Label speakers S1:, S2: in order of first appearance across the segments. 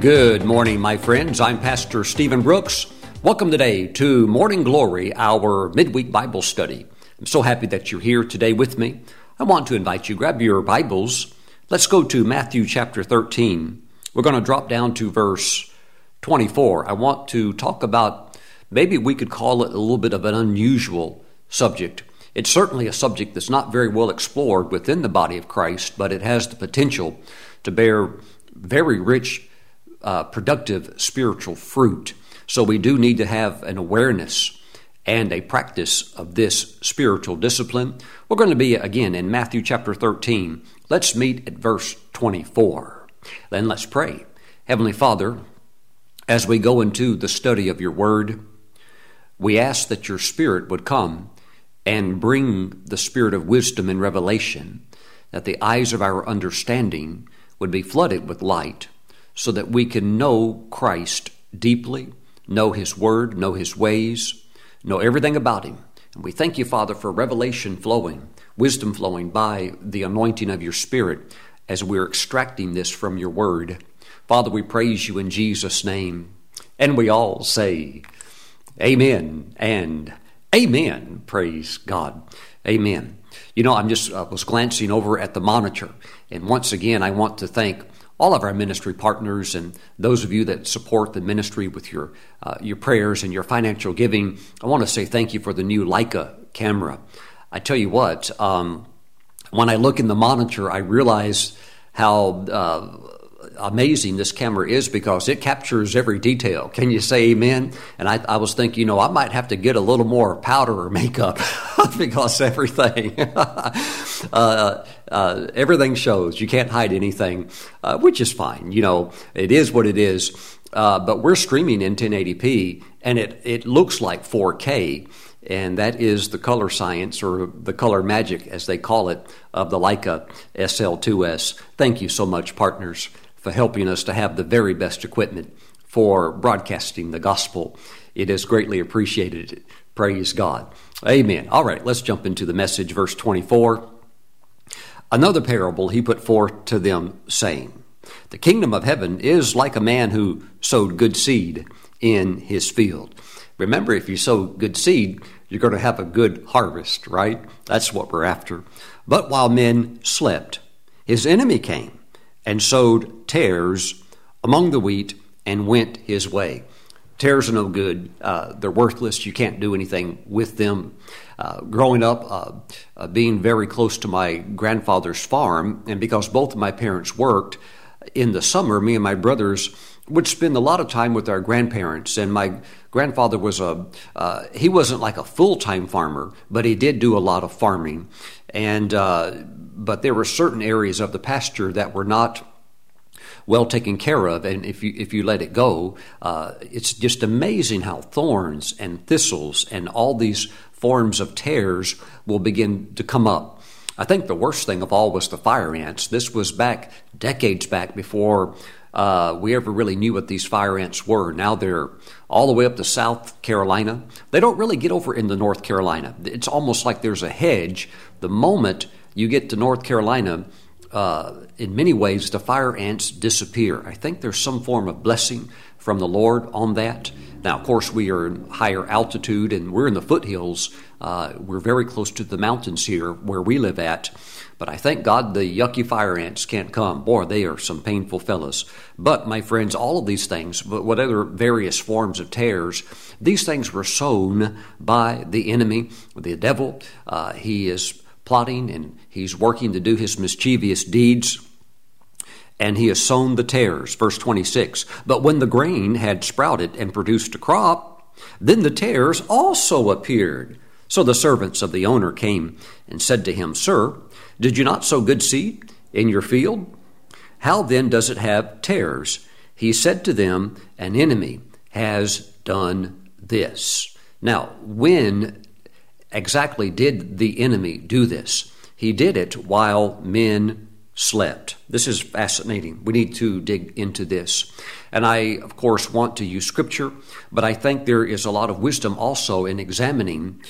S1: Good morning, my friends. I'm Pastor Stephen Brooks. Welcome today to Morning Glory, our midweek Bible study. I'm so happy that you're here today with me. I want to invite you, grab your Bibles. Let's go to Matthew chapter 13. We're going to drop down to verse 24. I want to talk about maybe we could call it a little bit of an unusual subject. It's certainly a subject that's not very well explored within the body of Christ, but it has the potential to bear very rich uh, productive spiritual fruit. So we do need to have an awareness and a practice of this spiritual discipline. We're going to be again in Matthew chapter 13. Let's meet at verse 24. Then let's pray. Heavenly Father, as we go into the study of your word, we ask that your spirit would come and bring the spirit of wisdom and revelation, that the eyes of our understanding would be flooded with light so that we can know Christ deeply, know His Word, know His ways, know everything about Him. And we thank you, Father, for revelation flowing, wisdom flowing by the anointing of your Spirit as we're extracting this from your Word. Father, we praise you in Jesus' name. And we all say, Amen and Amen. Praise God. Amen. You know, I'm just I was glancing over at the monitor, and once again, I want to thank all of our ministry partners and those of you that support the ministry with your uh, your prayers and your financial giving. I want to say thank you for the new Leica camera. I tell you what, um, when I look in the monitor, I realize how uh, amazing this camera is because it captures every detail. Can you say amen? And I, I was thinking, you know, I might have to get a little more powder or makeup because everything, uh, uh, everything shows. You can't hide anything, uh, which is fine. You know, it is what it is. Uh, but we're streaming in 1080p and it, it looks like 4K and that is the color science or the color magic, as they call it, of the Leica SL2S. Thank you so much, partners for helping us to have the very best equipment for broadcasting the gospel. It is greatly appreciated. Praise God. Amen. All right, let's jump into the message, verse 24. Another parable he put forth to them, saying, The kingdom of heaven is like a man who sowed good seed in his field. Remember, if you sow good seed, you're going to have a good harvest, right? That's what we're after. But while men slept, his enemy came and sowed tares among the wheat and went his way. Tares are no good. Uh, they're worthless. You can't do anything with them. Uh, growing up, uh, uh being very close to my grandfather's farm, and because both of my parents worked, in the summer, me and my brothers would spend a lot of time with our grandparents. And my grandfather was a, uh, he wasn't like a full time farmer, but he did do a lot of farming. And, uh, but there were certain areas of the pasture that were not well taken care of, and if you if you let it go, uh, it's just amazing how thorns and thistles and all these forms of tares will begin to come up. I think the worst thing of all was the fire ants. This was back decades back before uh, we ever really knew what these fire ants were. Now they're all the way up to South Carolina. They don't really get over into North Carolina. It's almost like there's a hedge. The moment you get to North Carolina, uh, in many ways, the fire ants disappear. I think there's some form of blessing from the Lord on that. Now, of course, we are in higher altitude and we're in the foothills. Uh, we're very close to the mountains here where we live at. But I thank God the yucky fire ants can't come. Boy, they are some painful fellows. But, my friends, all of these things, but whatever various forms of tares, these things were sown by the enemy, the devil. Uh, he is plotting and he's working to do his mischievous deeds. And he has sown the tares. Verse 26. But when the grain had sprouted and produced a crop, then the tares also appeared. So the servants of the owner came and said to him, Sir, did you not sow good seed in your field? How then does it have tares? He said to them, An enemy has done this. Now, when exactly did the enemy do this? He did it while men slept. This is fascinating. We need to dig into this. And I, of course, want to use scripture, but I think there is a lot of wisdom also in examining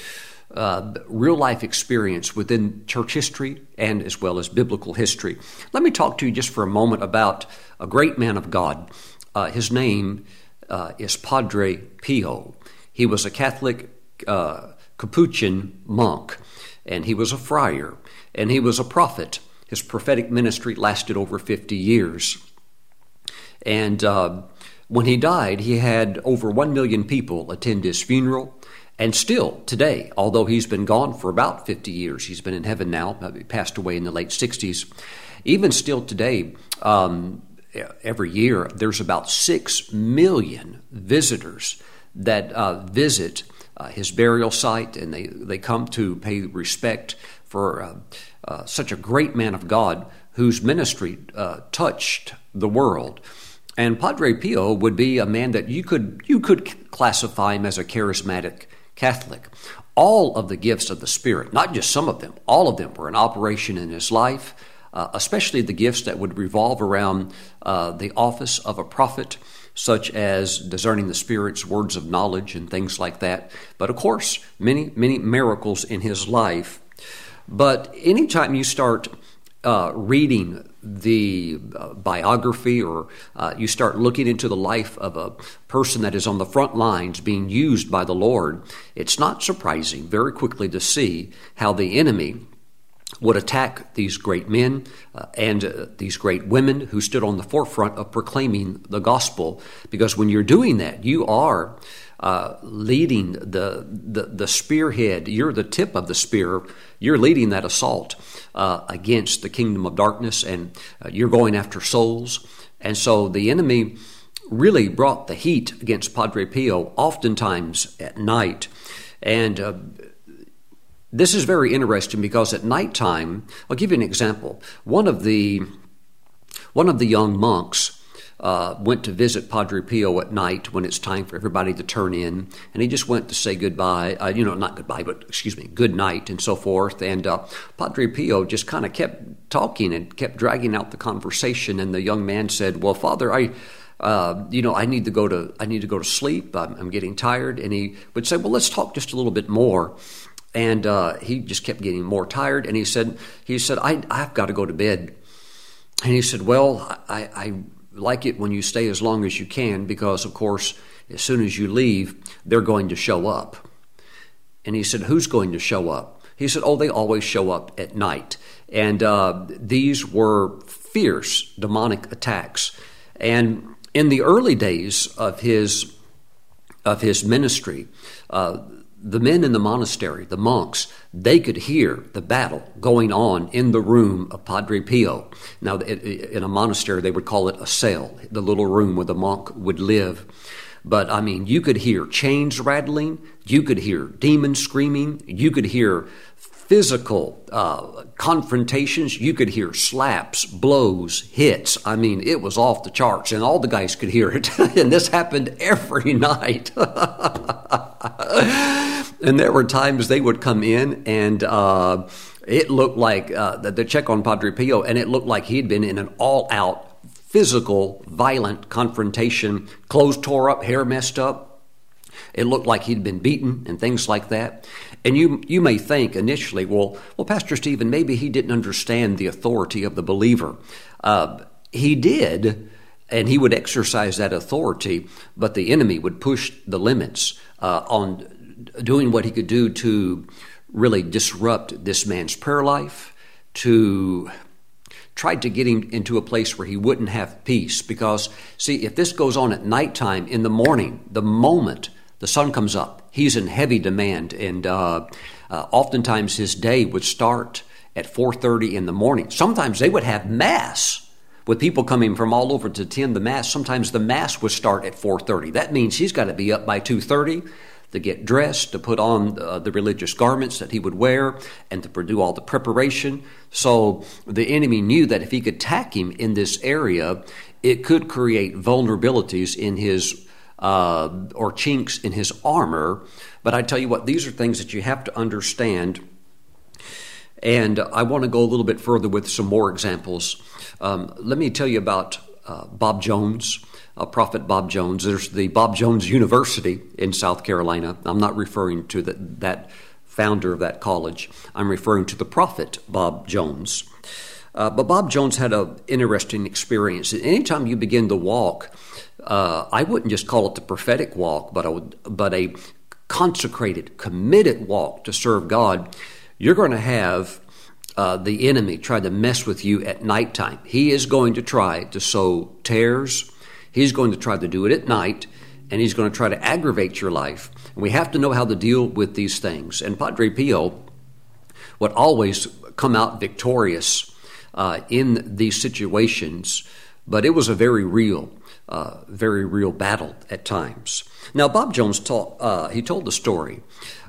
S1: uh, real life experience within church history and as well as biblical history. Let me talk to you just for a moment about a great man of God uh, his name uh, is Padre Pio. He was a Catholic uh, Capuchin monk, and he was a friar, and he was a prophet. His prophetic ministry lasted over 50 years. And uh, when he died, he had over 1 million people attend his funeral. And still today, although he's been gone for about 50 years, he's been in heaven now, he passed away in the late 60s. Even still today, um, every year, there's about 6 million visitors that uh, visit uh, his burial site and they, they come to pay respect for uh, uh such a great man of God whose ministry uh, touched the world. And Padre Pio would be a man that you could, you could classify him as a charismatic Catholic. All of the gifts of the Spirit, not just some of them, all of them were in operation in his life, uh, especially the gifts that would revolve around uh, the office of a prophet, such as discerning the Spirit's words of knowledge and things like that. But of course, many, many miracles in his life. But anytime you start uh, reading the uh, biography or uh, you start looking into the life of a person that is on the front lines being used by the Lord, it's not surprising very quickly to see how the enemy would attack these great men uh, and uh, these great women who stood on the forefront of proclaiming the gospel. Because when you're doing that, you are uh, leading the, the, the spearhead. You're the tip of the spear. You're leading that assault uh, against the kingdom of darkness, and uh, you're going after souls. And so the enemy really brought the heat against Padre Pio, oftentimes at night. And uh, this is very interesting because at nighttime, I'll give you an example. One of the one of the young monks uh, went to visit Padre Pio at night when it's time for everybody to turn in, and he just went to say goodbye. Uh, you know, not goodbye, but excuse me, good night, and so forth. And uh, Padre Pio just kind of kept talking and kept dragging out the conversation. And the young man said, "Well, Father, I." Uh, you know, I need to go to I need to go to sleep. I'm, I'm, getting tired, and he would say, "Well, let's talk just a little bit more." And uh, he just kept getting more tired, and he said, "He said I I've got to go to bed." And he said, "Well, I, I like it when you stay as long as you can because, of course, as soon as you leave, they're going to show up. And he said, Who's going to show up? He said, Oh, they always show up at night. And uh, these were fierce demonic attacks. And in the early days of his of his ministry, uh, the men in the monastery, the monks, they could hear the battle going on in the room of Padre Pio. Now, in a monastery, they would call it a cell, the little room where the monk would live. But I mean, you could hear chains rattling, you could hear demons screaming, you could hear physical uh, confrontations. You could hear slaps, blows, hits. I mean, it was off the charts, and all the guys could hear it. and this happened every night. and there were times they would come in and. Uh, it looked like uh, the, the check on Padre Pio, and it looked like he'd been in an all-out physical, violent confrontation. Clothes tore up, hair messed up. It looked like he'd been beaten and things like that. And you, you may think initially, well, well, Pastor Stephen, maybe he didn't understand the authority of the believer. Uh, he did, and he would exercise that authority, but the enemy would push the limits uh, on doing what he could do to really disrupt this man's prayer life, to try to get him into a place where he wouldn't have peace. Because, see, if this goes on at nighttime, in the morning, the moment the sun comes up, he's in heavy demand, and uh, uh, oftentimes his day would start at 4:30 in the morning. Sometimes they would have mass with people coming from all over to attend the mass. Sometimes the mass would start at 4:30. That means he's got to be up by 2:30 to get dressed, to put on uh, the religious garments that he would wear, and to do all the preparation. So the enemy knew that if he could attack him in this area, it could create vulnerabilities in his uh, or chinks in his armor. But I tell you what, these are things that you have to understand. And I want to go a little bit further with some more examples. Um, let me tell you about uh, Bob Jones, uh, Prophet Bob Jones. There's the Bob Jones University in South Carolina. I'm not referring to the, that founder of that college, I'm referring to the prophet Bob Jones. Uh, but Bob Jones had an interesting experience. Anytime you begin to walk uh, I wouldn't just call it the prophetic walk, but a, but a consecrated, committed walk to serve God, you're going to have uh, the enemy try to mess with you at nighttime. He is going to try to sow tares. He's going to try to do it at night, and he's going to try to aggravate your life. And we have to know how to deal with these things. And Padre Pio would always come out victorious uh, in these situations, but it was a very real, uh, very real battle at times. Now, Bob Jones taught, uh, he told the story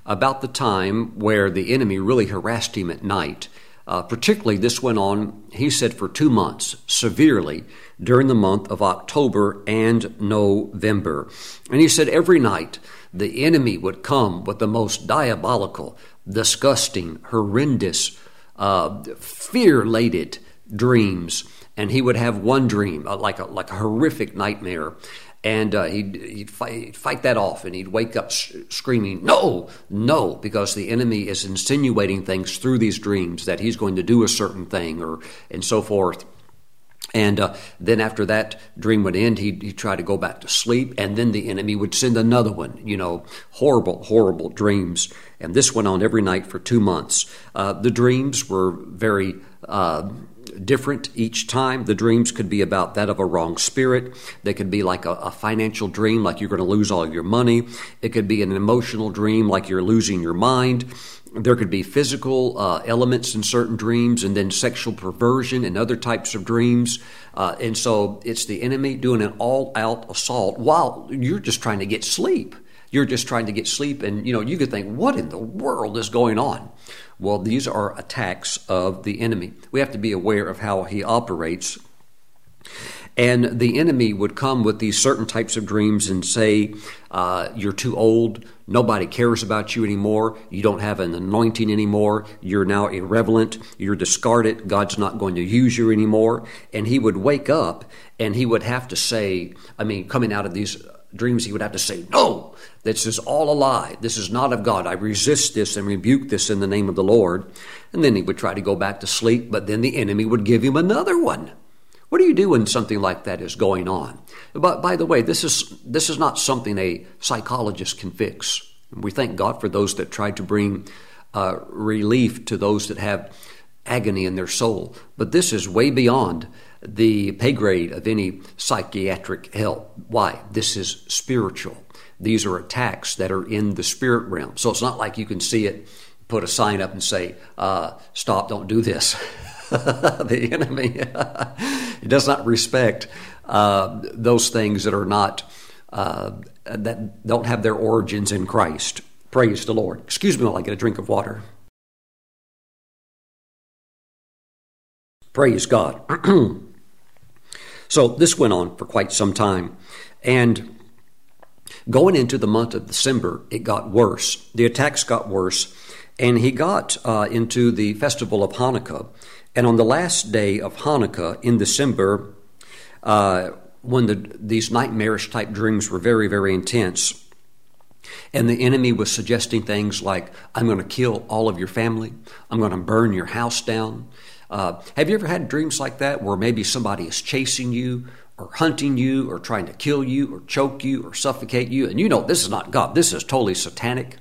S1: about the time where the enemy really harassed him at night. Uh, particularly, this went on, he said, for two months, severely during the month of October and November. And he said every night the enemy would come with the most diabolical, disgusting, horrendous, uh, fear laden dreams. And he would have one dream, uh, like, a, like a horrific nightmare. And uh, he'd, he'd fight, he'd, fight, that off and he'd wake up sh- screaming, No, no, because the enemy is insinuating things through these dreams that he's going to do a certain thing or and so forth. And uh, then after that dream would end, he'd, he'd, try to go back to sleep, and then the enemy would send another one. You know, horrible, horrible dreams. And this went on every night for two months. Uh, the dreams were very uh, different each time. The dreams could be about that of a wrong spirit. They could be like a, a financial dream, like you're going to lose all your money. It could be an emotional dream, like you're losing your mind. There could be physical uh, elements in certain dreams, and then sexual perversion and other types of dreams. Uh, and so it's the enemy doing an all out assault while you're just trying to get sleep. You're just trying to get sleep, and you know, you could think, what in the world is going on? Well, these are attacks of the enemy. We have to be aware of how he operates. And the enemy would come with these certain types of dreams and say, uh, You're too old. Nobody cares about you anymore. You don't have an anointing anymore. You're now irrelevant. You're discarded. God's not going to use you anymore. And he would wake up and he would have to say, I mean, coming out of these dreams, he would have to say, No, this is all a lie. This is not of God. I resist this and rebuke this in the name of the Lord. And then he would try to go back to sleep, but then the enemy would give him another one. What do you do when something like that is going on? But by the way, this is, this is not something a psychologist can fix. We thank God for those that try to bring uh, relief to those that have agony in their soul. But this is way beyond the pay grade of any psychiatric help. Why? This is spiritual. These are attacks that are in the spirit realm. So it's not like you can see it, put a sign up and say, uh, stop, don't do this. the enemy does not respect uh, those things that are not uh, that don't have their origins in Christ. Praise the Lord. Excuse me while I get a drink of water. Praise God. so this went on for quite some time. And going into the month of December, it got worse. The attacks got worse. And he got uh, into the festival of Hanukkah. And on the last day of Hanukkah in December, uh, when the, these nightmarish type dreams were very, very intense, and the enemy was suggesting things like, I'm going to kill all of your family, I'm going to burn your house down, uh, have you ever had dreams like that where maybe somebody is chasing you or hunting you or trying to kill you or choke you or suffocate you? And you know this is not God, this is totally satanic.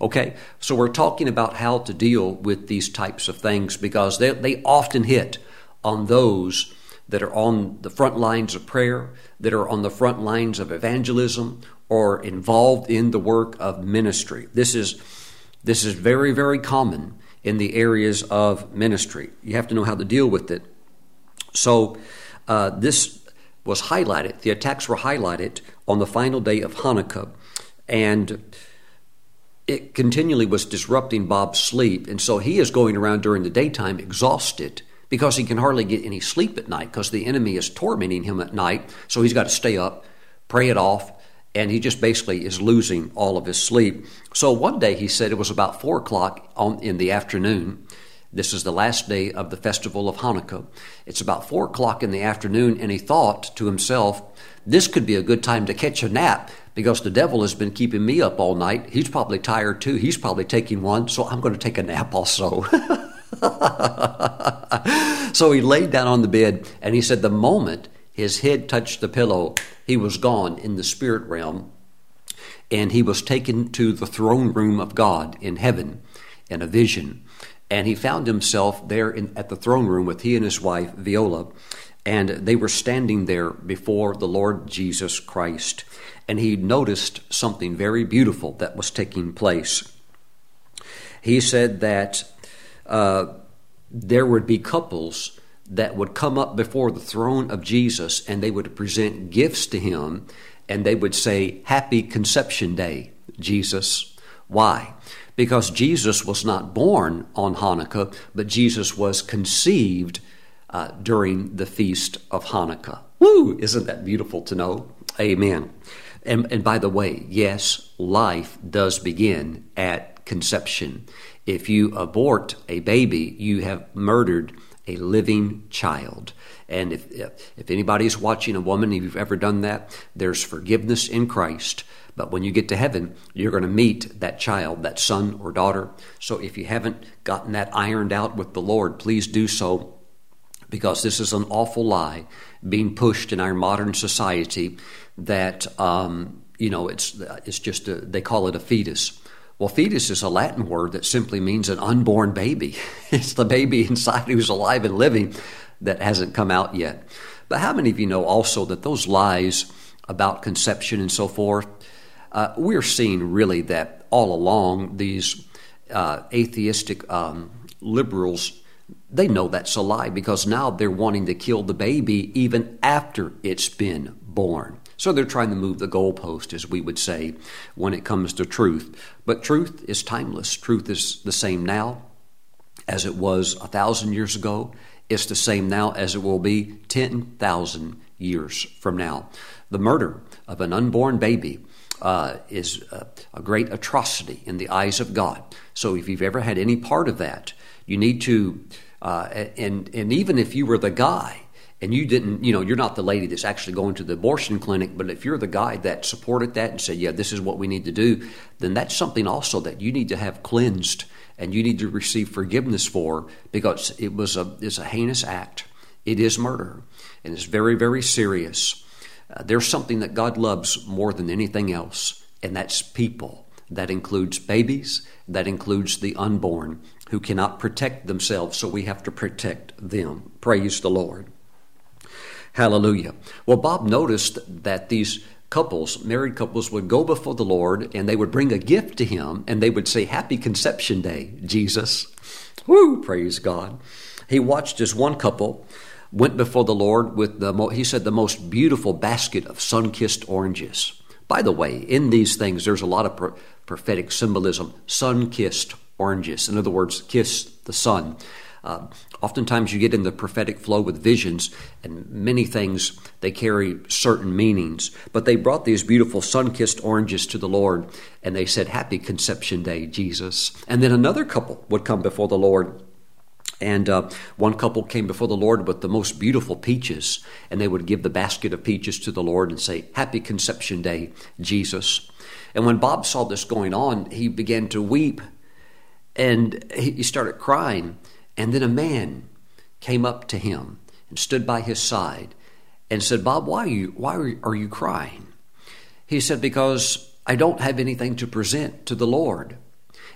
S1: Okay, so we're talking about how to deal with these types of things because they, they often hit on those that are on the front lines of prayer, that are on the front lines of evangelism, or involved in the work of ministry. This is, this is very, very common in the areas of ministry. You have to know how to deal with it. So, uh, this was highlighted, the attacks were highlighted on the final day of Hanukkah, and it continually was disrupting Bob's sleep. And so he is going around during the daytime exhausted because he can hardly get any sleep at night because the enemy is tormenting him at night. So he's got to stay up, pray it off, and he just basically is losing all of his sleep. So one day he said it was about four o'clock on, in the afternoon. This is the last day of the festival of Hanukkah. It's about four o'clock in the afternoon, and he thought to himself, this could be a good time to catch a nap because the devil has been keeping me up all night. He's probably tired too. He's probably taking one, so I'm going to take a nap also. so he laid down on the bed and he said, the moment his head touched the pillow, he was gone in the spirit realm and he was taken to the throne room of God in heaven in a vision. And he found himself there in, at the throne room with he and his wife, Viola, and they were standing there before the Lord Jesus Christ. And he noticed something very beautiful that was taking place. He said that uh, there would be couples that would come up before the throne of Jesus and they would present gifts to him and they would say, Happy Conception Day, Jesus. Why? Because Jesus was not born on Hanukkah, but Jesus was conceived uh, during the feast of Hanukkah. Woo! Isn't that beautiful to know? Amen. And, and by the way, yes, life does begin at conception. If you abort a baby, you have murdered a living child. And if, if anybody's watching a woman, if you've ever done that, there's forgiveness in Christ. But when you get to heaven, you're going to meet that child, that son or daughter. So if you haven't gotten that ironed out with the Lord, please do so because this is an awful lie being pushed in our modern society that, um, you know, it's, it's just, a, they call it a fetus. Well, fetus is a Latin word that simply means an unborn baby. It's the baby inside who's alive and living that hasn't come out yet. But how many of you know also that those lies about conception and so forth, uh, we're seeing really that all along these uh, atheistic um, liberals, they know that's a lie because now they're wanting to kill the baby even after it's been born. So they're trying to move the goalpost, as we would say, when it comes to truth. But truth is timeless. Truth is the same now as it was a thousand years ago it's the same now as it will be 10,000 years from now. The murder of an unborn baby uh, is a, a, great atrocity in the eyes of God. So if you've ever had any part of that, you need to, uh, and, and even if you were the guy and you didn't, you know, you're not the lady that's actually going to the abortion clinic, but if you're the guy that supported that and said, yeah, this is what we need to do, then that's something also that you need to have cleansed and you need to receive forgiveness for because it was a, it's a heinous act. It is murder, and it's very, very serious. Uh, there's something that God loves more than anything else, and that's people. That includes babies, that includes the unborn who cannot protect themselves, so we have to protect them. Praise the Lord. Hallelujah. Well, Bob noticed that these couples, married couples, would go before the Lord and they would bring a gift to Him and they would say, Happy Conception Day, Jesus. Woo, praise God. He watched as one couple went before the Lord with the, he said, the most beautiful basket of sun kissed oranges. By the way, in these things, there's a lot of pro- prophetic symbolism. Sun kissed oranges. In other words, kiss the sun. Uh, oftentimes you get in the prophetic flow with visions, and many things they carry certain meanings. But they brought these beautiful sun kissed oranges to the Lord, and they said, Happy Conception Day, Jesus. And then another couple would come before the Lord. And uh, one couple came before the Lord with the most beautiful peaches, and they would give the basket of peaches to the Lord and say, Happy Conception Day, Jesus. And when Bob saw this going on, he began to weep and he started crying. And then a man came up to him and stood by his side and said, Bob, why are you, why are you crying? He said, Because I don't have anything to present to the Lord.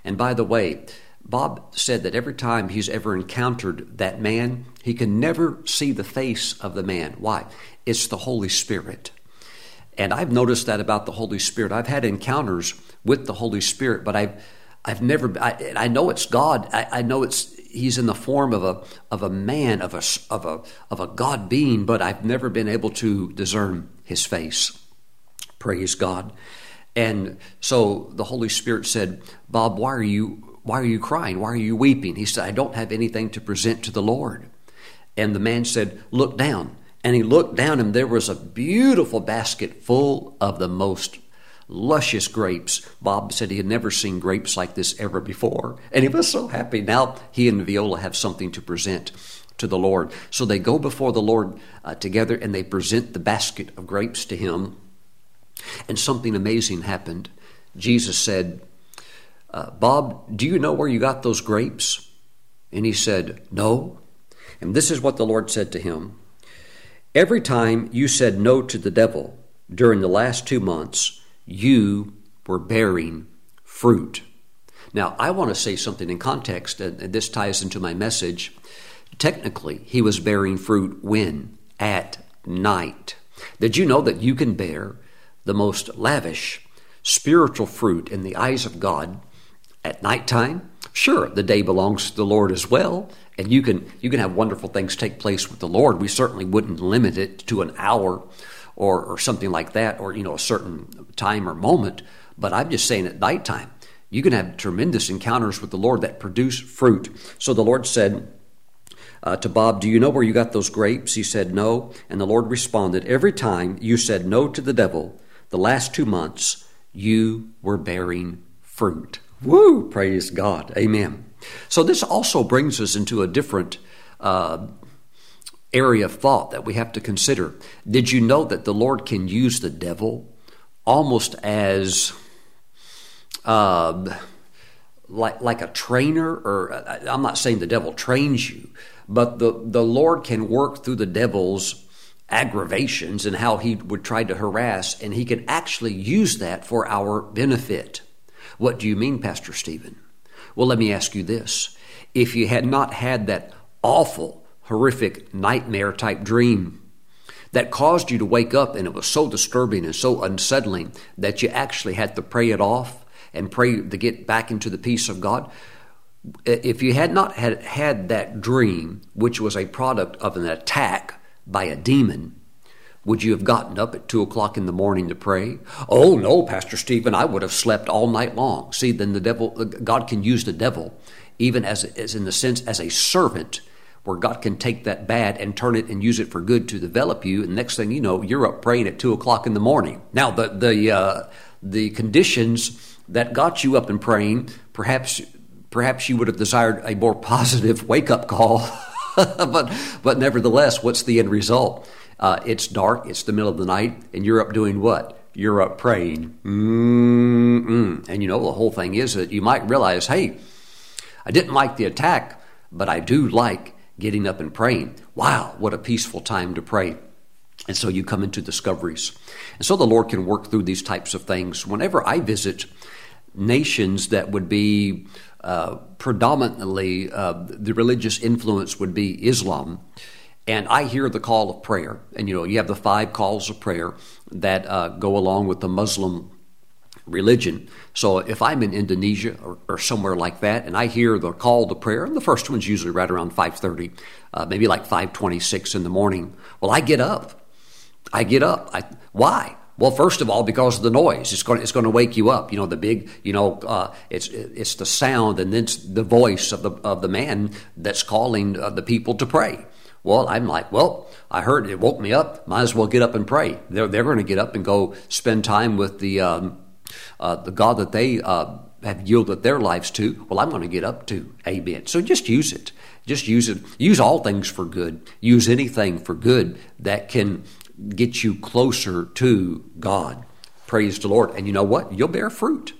S1: And by the way, Bob said that every time he's ever encountered that man, he can never see the face of the man. Why? It's the Holy Spirit. And I've noticed that about the Holy Spirit. I've had encounters with the Holy Spirit, but I've I've never I, I know it's God. I, I know it's he's in the form of a of a man of a of a of a God being, but I've never been able to discern his face. Praise God. And so the Holy Spirit said, "Bob, why are you why are you crying? Why are you weeping?" He said, "I don't have anything to present to the Lord." And the man said, "Look down." And he looked down, and there was a beautiful basket full of the most luscious grapes. Bob said he had never seen grapes like this ever before. And he was so happy. Now he and Viola have something to present to the Lord. So they go before the Lord uh, together and they present the basket of grapes to him. And something amazing happened. Jesus said, uh, Bob, do you know where you got those grapes? And he said, No. And this is what the Lord said to him Every time you said no to the devil, during the last two months, you were bearing fruit. Now, I want to say something in context, and this ties into my message. Technically, he was bearing fruit when? At night. Did you know that you can bear the most lavish spiritual fruit in the eyes of God at nighttime? Sure, the day belongs to the Lord as well, and you can you can have wonderful things take place with the Lord. We certainly wouldn't limit it to an hour or, or something like that, or you know a certain time or moment. But I'm just saying at nighttime, you can have tremendous encounters with the Lord that produce fruit. So the Lord said uh, to Bob, Do you know where you got those grapes? He said, No. And the Lord responded, Every time you said no to the devil, the last two months, you were bearing fruit. Woo! Praise God. Amen. So this also brings us into a different uh, area of thought that we have to consider. Did you know that the Lord can use the devil almost as uh, like like a trainer? Or uh, I'm not saying the devil trains you, but the the Lord can work through the devil's aggravations and how he would try to harass, and he can actually use that for our benefit. What do you mean, Pastor Stephen? Well, let me ask you this. If you had not had that awful, horrific nightmare type dream that caused you to wake up and it was so disturbing and so unsettling that you actually had to pray it off and pray to get back into the peace of God, if you had not had, had that dream, which was a product of an attack by a demon, would you have gotten up at two o'clock in the morning to pray? Oh no, Pastor Stephen, I would have slept all night long. See, then the devil, God can use the devil, even as, as in the sense as a servant, where God can take that bad and turn it and use it for good to develop you. And next thing you know, you're up praying at two o'clock in the morning. Now, the the uh, the conditions that got you up and praying, perhaps perhaps you would have desired a more positive wake up call. but but nevertheless, what's the end result? Uh, it's dark, it's the middle of the night, and you're up doing what? You're up praying. Mm-mm. And you know, the whole thing is that you might realize, hey, I didn't like the attack, but I do like getting up and praying. Wow, what a peaceful time to pray. And so you come into discoveries. And so the Lord can work through these types of things. Whenever I visit nations that would be uh, predominantly, uh, the religious influence would be Islam and I hear the call of prayer. And you know, you have the five calls of prayer that uh, go along with the Muslim religion. So if I'm in Indonesia or, or, somewhere like that, and I hear the call to prayer, and the first one's usually right around 5:30, uh, maybe like 5:26 in the morning. Well, I get up. I get up. I, why? Well, first of all, because of the noise, it's going, it's going to wake you up. You know, the big, you know, uh, it's it's the sound and then the voice of the of the man that's calling uh, the people to pray. Well, I'm like, well, I heard it woke me up. Might as well get up and pray. They're, they're going to get up and go spend time with the, um, uh, the God that they uh, have yielded their lives to. Well, I'm going to get up to. Amen. So just use it. Just use it. Use all things for good. Use anything for good that can get you closer to God. Praise the Lord. And you know what? You'll bear fruit.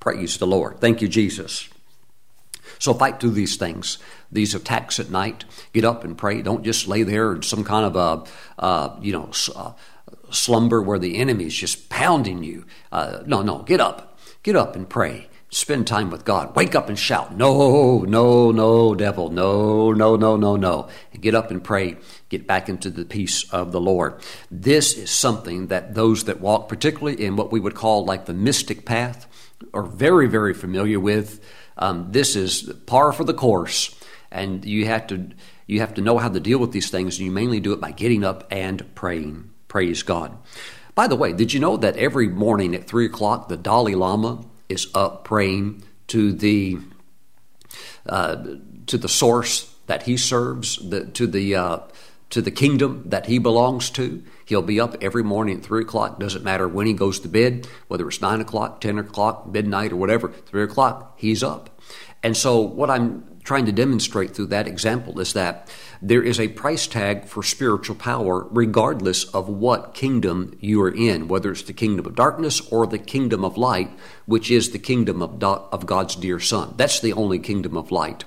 S1: Praise the Lord. Thank you, Jesus. So fight through these things, these attacks at night. Get up and pray. Don't just lay there in some kind of a, uh, you know, uh, slumber where the enemy is just pounding you. Uh, no, no, get up. Get up and pray. Spend time with God. Wake up and shout, No, no, no, devil. No, no, no, no, no. And get up and pray. Get back into the peace of the Lord. This is something that those that walk, particularly in what we would call like the mystic path, are very, very familiar with. Um, this is par for the course, and you have to you have to know how to deal with these things, and you mainly do it by getting up and praying. Praise God. By the way, did you know that every morning at three o'clock the Dalai Lama is up praying to the uh, to the source that he serves, the, to the uh, to the kingdom that he belongs to. He'll be up every morning at 3 o'clock. Doesn't matter when he goes to bed, whether it's 9 o'clock, 10 o'clock, midnight, or whatever, 3 o'clock, he's up. And so, what I'm trying to demonstrate through that example is that there is a price tag for spiritual power, regardless of what kingdom you are in, whether it's the kingdom of darkness or the kingdom of light, which is the kingdom of, of God's dear Son. That's the only kingdom of light.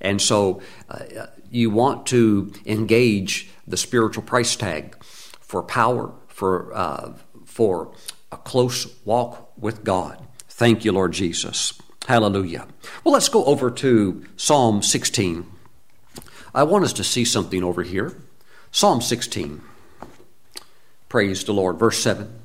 S1: And so, uh, you want to engage the spiritual price tag for power, for, uh, for a close walk with God. Thank you, Lord Jesus. Hallelujah. Well, let's go over to Psalm 16. I want us to see something over here. Psalm 16. Praise the Lord. Verse 7.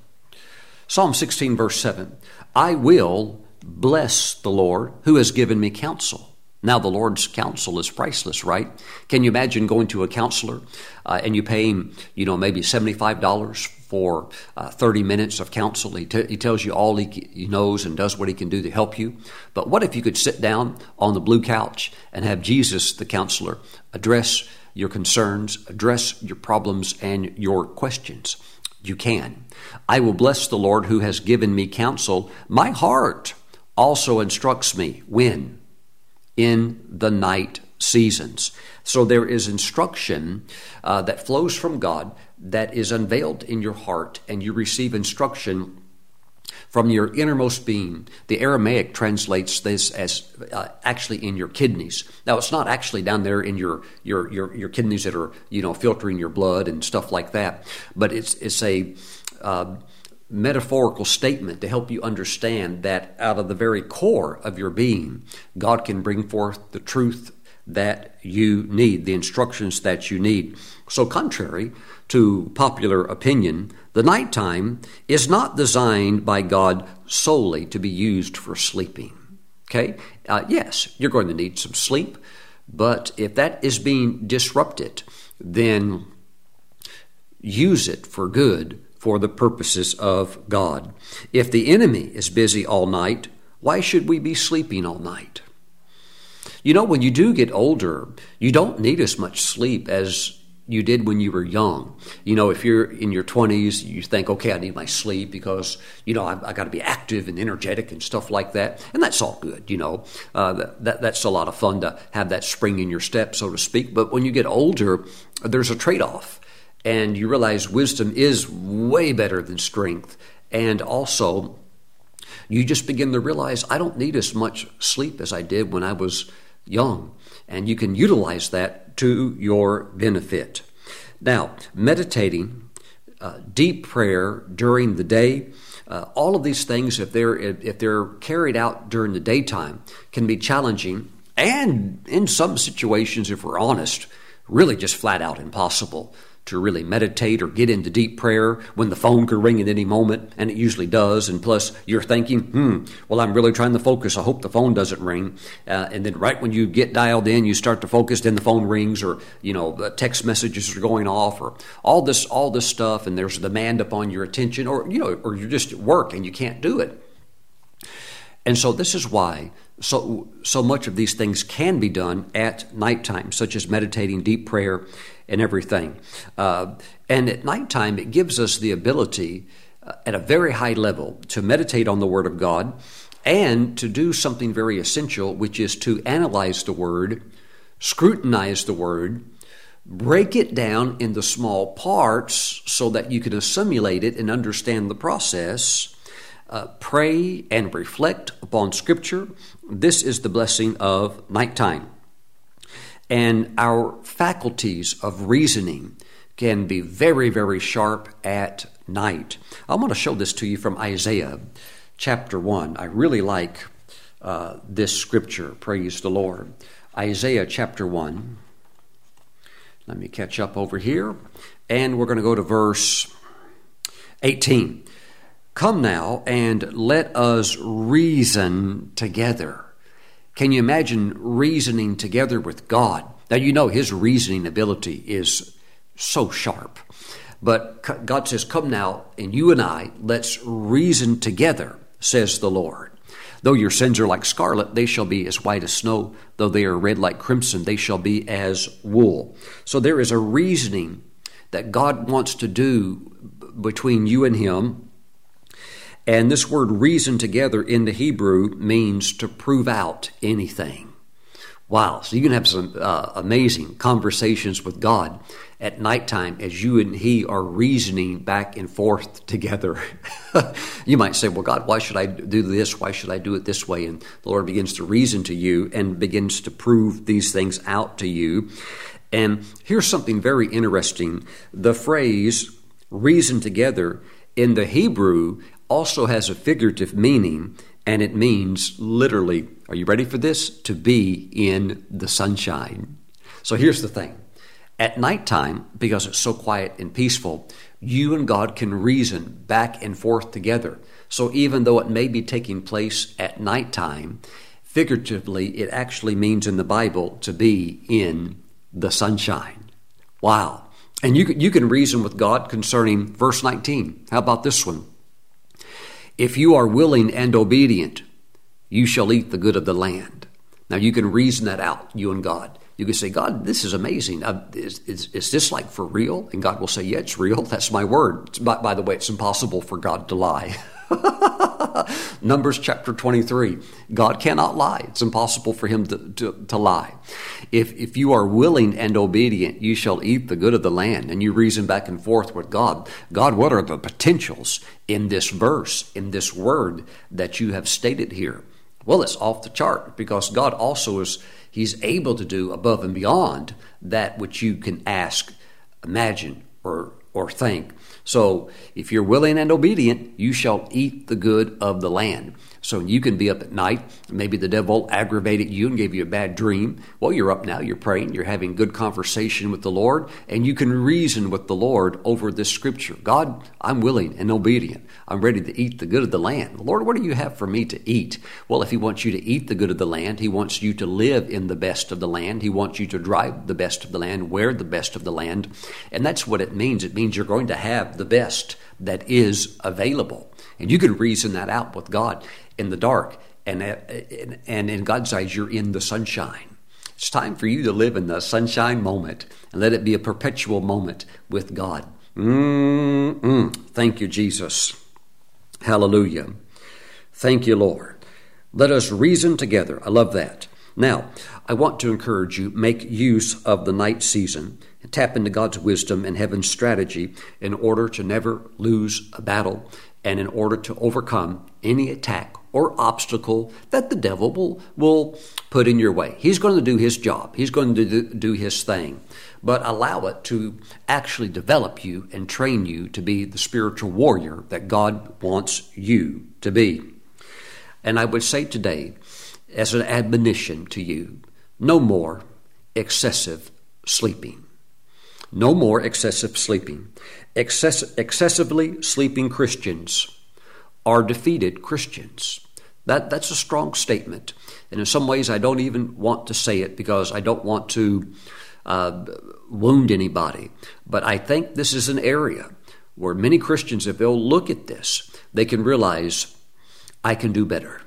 S1: Psalm 16, verse 7. I will bless the Lord who has given me counsel. Now, the Lord's counsel is priceless, right? Can you imagine going to a counselor uh, and you pay him, you know, maybe $75 for uh, 30 minutes of counsel? He, t- he tells you all he, he knows and does what he can do to help you. But what if you could sit down on the blue couch and have Jesus, the counselor, address your concerns, address your problems and your questions? You can. I will bless the Lord who has given me counsel. My heart also instructs me. When? In the night seasons. So there is instruction uh, that flows from God that is unveiled in your heart, and you receive instruction from your innermost being. The Aramaic translates this as uh, actually in your kidneys. Now, it's not actually down there in your, your, your, your, kidneys that are, you know, filtering your blood and stuff like that, but it's, it's a. Uh, metaphorical statement to help you understand that out of the very core of your being, God can bring forth the truth that you need, the instructions that you need. So, contrary to popular opinion, the nighttime is not designed by God solely to be used for sleeping. Okay? Uh, yes, you're going to need some sleep, but if that is being disrupted, then use it for good for the purposes of God. If the enemy is busy all night, why should we be sleeping all night? You know, when you do get older, you don't need as much sleep as you did when you were young. You know, if you're in your 20s, you think, okay, I need my sleep because, you know, I've, I've got to be active and energetic and stuff like that. And that's all good, you know. Uh, that, that's a lot of fun to have that spring in your step, so to speak. But when you get older, there's a trade off and you realize wisdom is way better than strength. And also, you just begin to realize I don't need as much sleep as I did when I was young. And you can utilize that to your benefit. Now, meditating, uh, deep prayer during the day, uh, all of these things, if they're if they're carried out during the daytime, can be challenging, and in some situations, if we're honest, really just flat out impossible to really meditate or get into deep prayer when the phone could ring at any moment, and it usually does. And plus, you're thinking, hmm, well, I'm really trying to focus. I hope the phone doesn't ring. Uh, and then right when you get dialed in, you start to focus, then the phone rings, or you know, text messages are going off, or all this, all this stuff, and there's a demand upon your attention, or you know, or you're just at work and you can't do it. And so this is why so so much of these things can be done at nighttime, such as meditating, deep prayer, and everything. Uh, and at nighttime, it gives us the ability uh, at a very high level to meditate on the Word of God and to do something very essential, which is to analyze the Word, scrutinize the Word, break it down into small parts so that you can assimilate it and understand the process. Uh, pray and reflect upon Scripture. This is the blessing of nighttime and our faculties of reasoning can be very, very sharp at night. I want to show this to you from Isaiah chapter 1. I really like uh, this scripture, praise the Lord. Isaiah chapter 1. Let me catch up over here. And we're going to go to verse 18. Come now and let us reason together. Can you imagine reasoning together with God? Now, you know his reasoning ability is so sharp. But God says, Come now, and you and I, let's reason together, says the Lord. Though your sins are like scarlet, they shall be as white as snow. Though they are red like crimson, they shall be as wool. So there is a reasoning that God wants to do between you and Him and this word reason together in the Hebrew means to prove out anything. Wow. So you can have some uh, amazing conversations with God at nighttime as you and He are reasoning back and forth together. you might say, Well, God, why should I do this? Why should I do it this way? And the Lord begins to reason to you and begins to prove these things out to you. And here's something very interesting the phrase reason together in the Hebrew also has a figurative meaning, and it means literally, are you ready for this? To be in the sunshine. So here's the thing at nighttime, because it's so quiet and peaceful, you and God can reason back and forth together. So even though it may be taking place at nighttime, figuratively, it actually means in the Bible to be in the sunshine. Wow. And you, you can reason with God concerning verse 19. How about this one? If you are willing and obedient, you shall eat the good of the land. Now you can reason that out, you and God. You can say, God, this is amazing. Is, is, is, this like for real? And God will say, Yeah, it's real. That's my word. By, by the way, it's impossible for God to lie. Numbers chapter 23. God cannot lie. It's impossible for him to, to, to, lie. If, if you are willing and obedient, you shall eat the good of the land. And you reason back and forth with God. God, what are the potentials in this verse, in this word that you have stated here? Well, it's off the chart because God also is, He's able to do above and beyond that which you can ask, imagine, or, or think. So if you're willing and obedient, you shall eat the good of the land. So you can be up at night, maybe the devil aggravated you and gave you a bad dream. Well, you're up now, you're praying, you're having good conversation with the Lord, and you can reason with the Lord over this scripture. God, I'm willing and obedient. I'm ready to eat the good of the land. Lord, what do you have for me to eat? Well, if He wants you to eat the good of the land, He wants you to live in the best of the land. He wants you to drive the best of the land, wear the best of the land. And that's what it means. It means you're going to have the best that is available. And you can reason that out with God in the dark. Uh, and, and in God's eyes, you're in the sunshine. It's time for you to live in the sunshine moment and let it be a perpetual moment with God. Mm-mm. Thank you, Jesus. Hallelujah. Thank you, Lord. Let us reason together. I love that. Now, I want to encourage you make use of the night season and tap into God's wisdom and heaven's strategy in order to never lose a battle and in order to overcome any attack or obstacle that the devil will, will put in your way. He's going to do his job, he's going to do, his thing. But allow it to actually develop you and train you to be the spiritual warrior that God wants you to be. And I would say today, as an admonition to you, no more excessive sleeping. No more excessive sleeping. Excess- excessively sleeping Christians are defeated Christians. That, that's a strong statement. And in some ways, I don't even want to say it because I don't want to uh, wound anybody. But I think this is an area where many Christians, if they'll look at this, they can realize I can do better.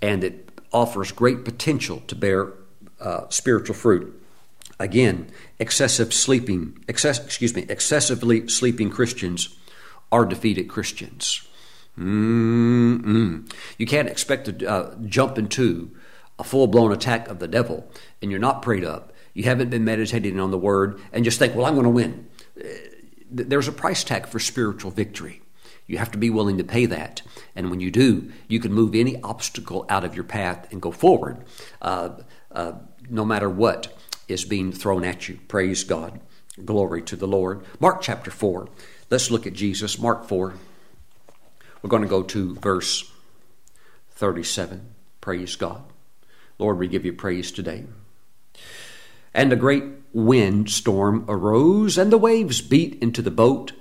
S1: And it offers great potential to bear uh, spiritual fruit. Again, excessive sleeping, excess, excuse me, excessively sleeping Christians are defeated Christians. Mm-mm. You can't expect to uh, jump into a full blown attack of the devil and you're not prayed up. You haven't been meditating on the word and just think, well, I'm going to win. There's a price tag for spiritual victory. You have to be willing to pay that. And when you do, you can move any obstacle out of your path and go forward, uh, uh, no matter what is being thrown at you. Praise God. Glory to the Lord. Mark chapter 4. Let's look at Jesus. Mark 4. We're going to go to verse 37. Praise God. Lord, we give you praise today. And a great wind storm arose, and the waves beat into the boat,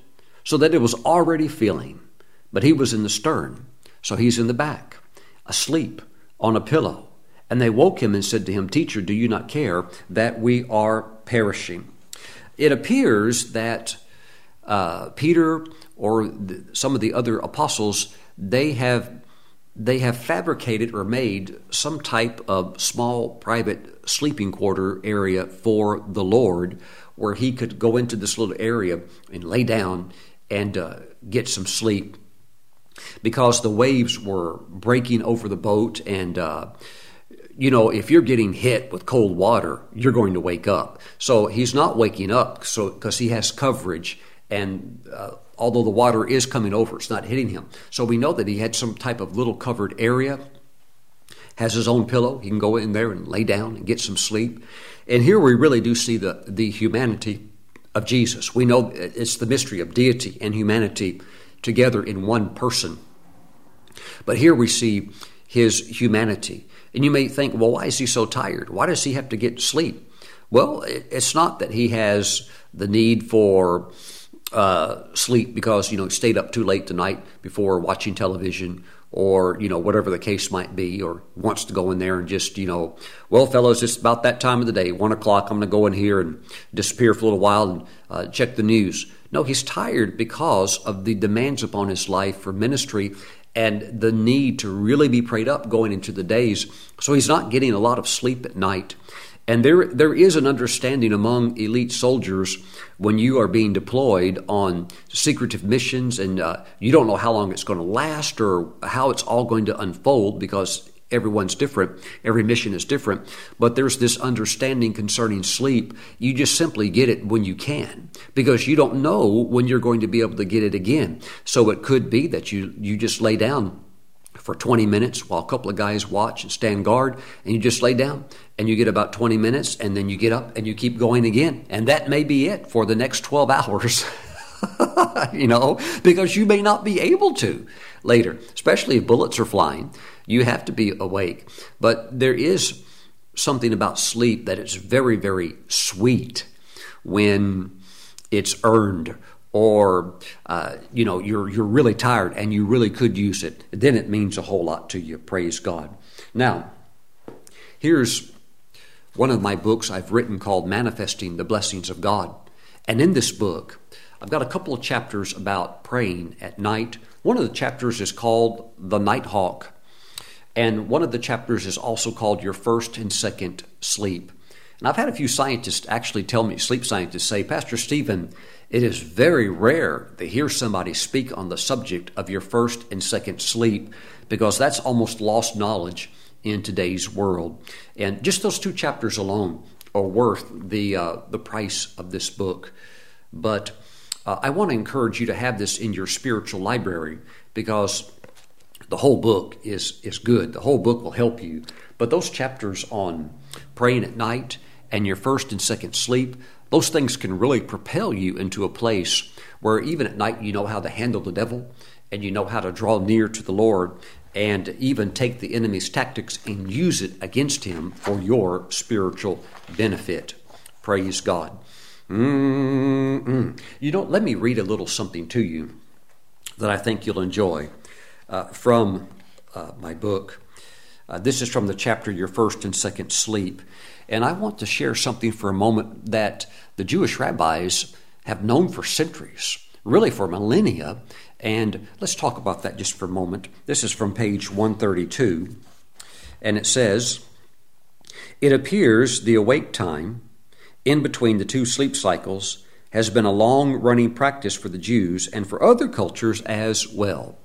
S1: so that it was already filling. But he was in the stern, so he's in the back, asleep on a pillow. And they woke him and said to him, Teacher, do you not care that we are perishing? It appears that uh, Peter or some of the other apostles, they have they have fabricated or made some type of small private sleeping quarter area for the Lord, where he could go into this little area and lay down and uh, get some sleep, because the waves were breaking over the boat and. Uh, you know, if you're getting hit with cold water, you're going to wake up. So he's not waking up so because he has coverage and uh, although the water is coming over, it's not hitting him. So we know that he had some type of little covered area, has his own pillow. He can go in there and lay down and get some sleep. And here we really do see the, the humanity of Jesus. We know it's the mystery of deity and humanity together in one person. But here we see his humanity. And you may think, well, why is he so tired? Why does he have to get sleep? Well, it's not that he has the need for uh, sleep because you know stayed up too late tonight before watching television or you know whatever the case might be or wants to go in there and just you know well fellows it's about that time of the day one o'clock i'm going to go in here and disappear for a little while and uh, check the news. No he's tired because of the demands upon his life for ministry and the need to really be prayed up going into the days. So he's not getting a lot of sleep at night and there, there is an understanding among elite soldiers when you are being deployed on secretive missions and uh, you don't know how long it's going to last or how it's all going to unfold because everyone's different. Every mission is different. But there's this understanding concerning sleep. You just simply get it when you can because you don't know when you're going to be able to get it again. So it could be that you, you just lay down for 20 minutes while a couple of guys watch and stand guard, and you just lay down and you get about 20 minutes, and then you get up and you keep going again. And that may be it for the next 12 hours. you know, because you may not be able to later, especially if bullets are flying. You have to be awake. But there is something about sleep that is very, very sweet when it's earned or uh, you know you're you're really tired and you really could use it, then it means a whole lot to you. Praise God. Now, here's one of my books I've written called Manifesting the Blessings of God, and in this book, I've got a couple of chapters about praying at night. One of the chapters is called The Nighthawk, and one of the chapters is also called Your First and Second Sleep. And I've had a few scientists actually tell me, sleep scientists say, Pastor Stephen, it is very rare to hear somebody speak on the subject of your first and second sleep because that's almost lost knowledge in today's world. And just those two chapters alone are worth the, uh, the price of this book. But uh, I want to encourage you to have this in your spiritual library because the whole book is, is good. The whole book will help you. But those chapters on praying at night and your first and second sleep, those things can really propel you into a place where even at night you know how to handle the devil and you know how to draw near to the Lord and even take the enemy's tactics and use it against him for your spiritual benefit. Praise God. Mm-mm. You know, let me read a little something to you that I think you'll enjoy uh, from uh, my book. Uh, this is from the chapter Your First and Second Sleep. And I want to share something for a moment that the Jewish rabbis have known for centuries, really for millennia. And let's talk about that just for a moment. This is from page 132. And it says, It appears the awake time in between the two sleep cycles has been a long running practice for the Jews and for other cultures as well.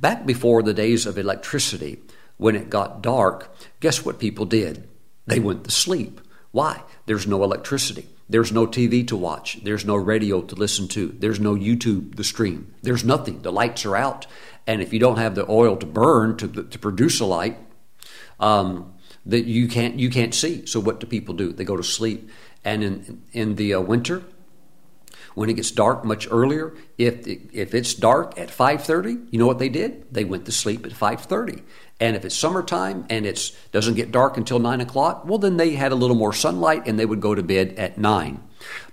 S1: Back before the days of electricity, when it got dark, guess what people did? They went to sleep. Why? There's no electricity. There's no TV to watch. There's no radio to listen to. There's no YouTube to stream. There's nothing. The lights are out. And if you don't have the oil to burn to, to produce a light, um, that you can't you can't see. So what do people do? They go to sleep. And in in the uh, winter, when it gets dark much earlier, if if it's dark at 5:30, you know what they did? They went to sleep at 5:30. And if it's summertime and it doesn't get dark until 9 o'clock, well, then they had a little more sunlight and they would go to bed at 9.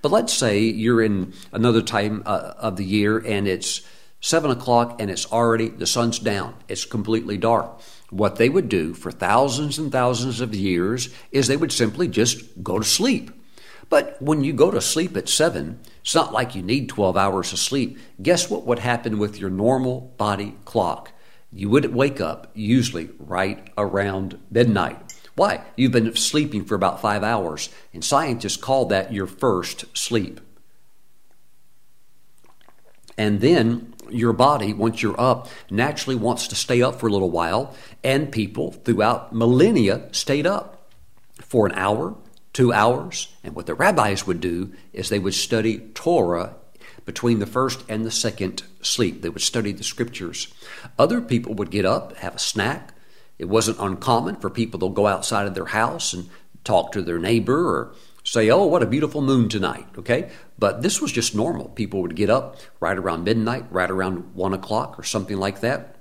S1: But let's say you're in another time uh, of the year and it's 7 o'clock and it's already, the sun's down, it's completely dark. What they would do for thousands and thousands of years is they would simply just go to sleep. But when you go to sleep at 7, it's not like you need 12 hours of sleep. Guess what would happen with your normal body clock? You would wake up usually right around midnight. Why? You've been sleeping for about five hours, and scientists call that your first sleep. And then your body, once you're up, naturally wants to stay up for a little while, and people throughout millennia stayed up for an hour, two hours. And what the rabbis would do is they would study Torah between the first and the second sleep. They would study the scriptures. Other people would get up, have a snack. It wasn't uncommon for people to go outside of their house and talk to their neighbor or say, oh, what a beautiful moon tonight, okay? But this was just normal. People would get up right around midnight, right around one o'clock or something like that.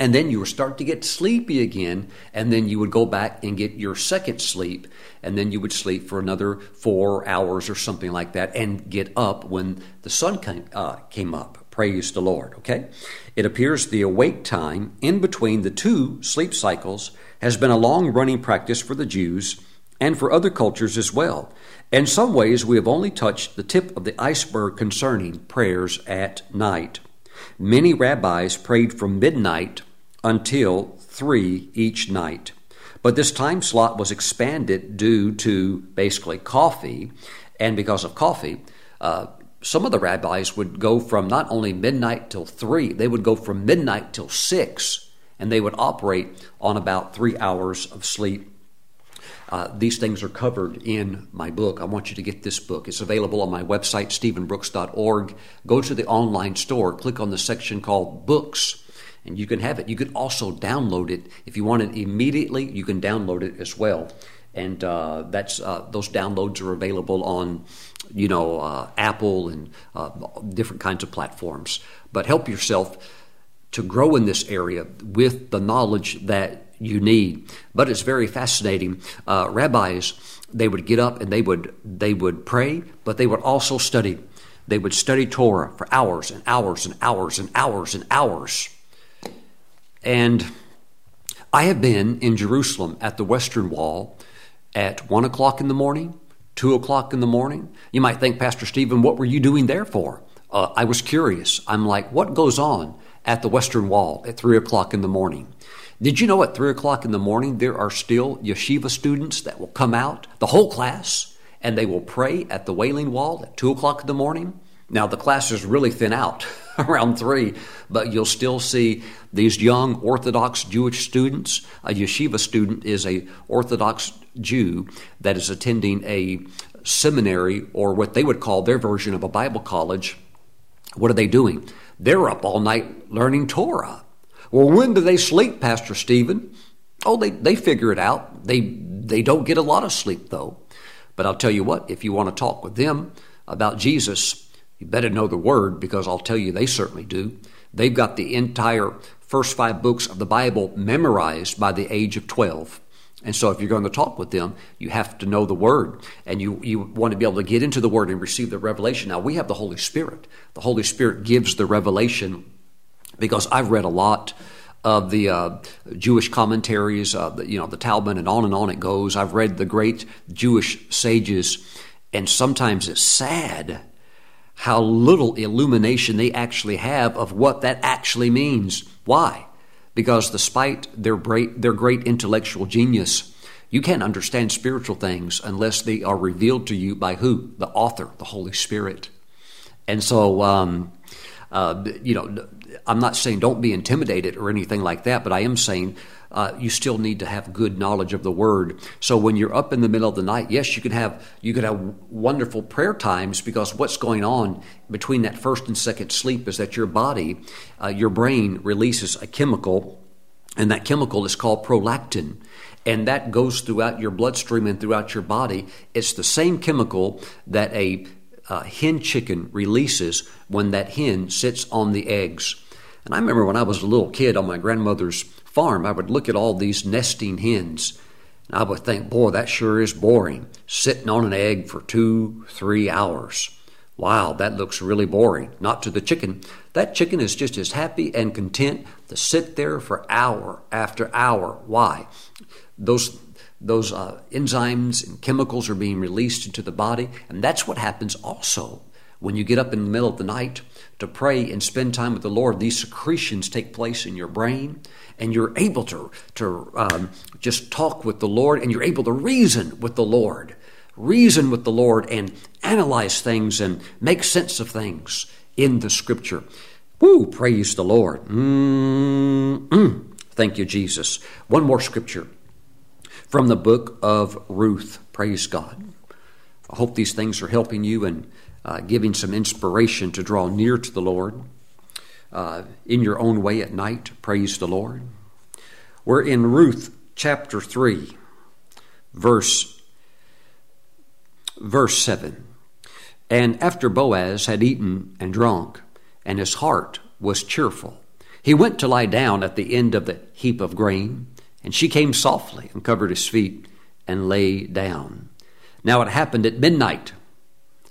S1: And then you would start to get sleepy again, and then you would go back and get your second sleep, and then you would sleep for another four hours or something like that, and get up when the sun came, uh, came up. Praise the Lord, okay? It appears the awake time in between the two sleep cycles has been a long running practice for the Jews and for other cultures as well. In some ways, we have only touched the tip of the iceberg concerning prayers at night. Many rabbis prayed from midnight until 3 each night. But this time slot was expanded due to basically coffee, and because of coffee, uh, some of the rabbis would go from not only midnight till 3, they would go from midnight till 6, and they would operate on about three hours of sleep uh, these things are covered in my book. I want you to get this book. It's available on my website, stephenbrooks.org. Go to the online store, click on the section called Books, and you can have it. You can also download it. If you want it immediately, you can download it as well. And uh, that's uh, those downloads are available on, you know, uh, Apple and uh, different kinds of platforms. But help yourself to grow in this area with the knowledge that you need. But it's very fascinating. Uh, rabbis, they would get up and they would they would pray, but they would also study. They would study Torah for hours and hours and hours and hours and hours. And I have been in Jerusalem at the Western Wall at one o'clock in the morning, two o'clock in the morning. You might think, Pastor Stephen, what were you doing there for? Uh, I was curious. I'm like, what goes on at the Western Wall at three o'clock in the morning? Did you know at 3 o'clock in the morning there are still yeshiva students that will come out, the whole class, and they will pray at the Wailing Wall at 2 o'clock in the morning? Now, the classes really thin out around 3, but you'll still see these young Orthodox Jewish students. A yeshiva student is a Orthodox Jew that is attending a seminary or what they would call their version of a Bible college. What are they doing? They're up all night learning Torah. Well, when do they sleep, Pastor Stephen? Oh, they, they figure it out. They, they don't get a lot of sleep, though. But I'll tell you what, if you want to talk with them about Jesus, you better know the Word because I'll tell you they certainly do. They've got the entire first five books of the Bible memorized by the age of 12. And so, if you're going to talk with them, you have to know the Word, and you, you want to be able to get into the Word and receive the revelation. Now, we have the Holy Spirit. The Holy Spirit gives the revelation because I've read a lot of the uh, Jewish commentaries, uh, you know, the Talmud, and on and on it goes. I've read the great Jewish sages, and sometimes it's sad how little illumination they actually have of what that actually means. Why? Because despite their great, their great intellectual genius, you can't understand spiritual things unless they are revealed to you by who? The author, the Holy Spirit. And so, um, uh, you know, I'm not saying don't be intimidated or anything like that, but I am saying uh, you still need to have good knowledge of the Word. So when you're up in the middle of the night, yes, you can have you could have wonderful prayer times because what's going on between that first and second sleep is that your body, uh, your brain releases a chemical, and that chemical is called prolactin and that goes throughout your bloodstream and throughout your body. It's the same chemical that a uh, hen chicken releases when that hen sits on the eggs. And I remember when I was a little kid on my grandmother's farm, I would look at all these nesting hens. And I would think, boy, that sure is boring, sitting on an egg for two, three hours. Wow, that looks really boring. Not to the chicken. That chicken is just as happy and content to sit there for hour after hour. Why? Those those uh, enzymes and chemicals are being released into the body, and that's what happens also when you get up in the middle of the night to pray and spend time with the Lord, these secretions take place in your brain, and you're able to, to um, just talk with the Lord, and you're able to reason with the Lord. Reason with the Lord and analyze things and make sense of things in the Scripture. Woo, praise the Lord. Mm-mm. Thank you, Jesus. One more Scripture from the book of Ruth. Praise God. I hope these things are helping you and uh, giving some inspiration to draw near to the Lord uh, in your own way at night. Praise the Lord. We're in Ruth chapter 3, verse Verse 7 And after Boaz had eaten and drunk, and his heart was cheerful, he went to lie down at the end of the heap of grain, and she came softly and covered his feet and lay down. Now it happened at midnight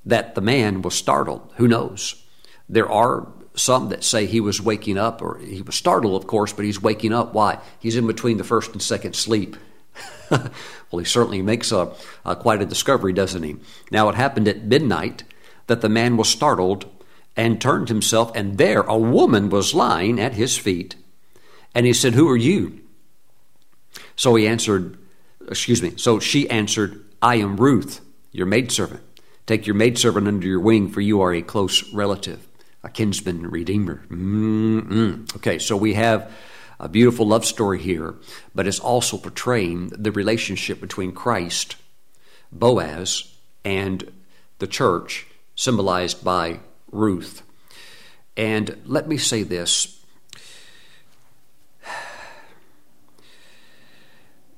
S1: that the man was startled. Who knows? There are some that say he was waking up, or he was startled, of course, but he's waking up. Why? He's in between the first and second sleep. well, he certainly makes a, a, quite a discovery, doesn't he? Now, it happened at midnight that the man was startled and turned himself, and there a woman was lying at his feet. And he said, Who are you? So he answered, Excuse me. So she answered, I am Ruth, your maidservant. Take your maidservant under your wing, for you are a close relative, a kinsman redeemer. Mm-mm. Okay, so we have a beautiful love story here, but it's also portraying the relationship between Christ, Boaz, and the church, symbolized by Ruth. And let me say this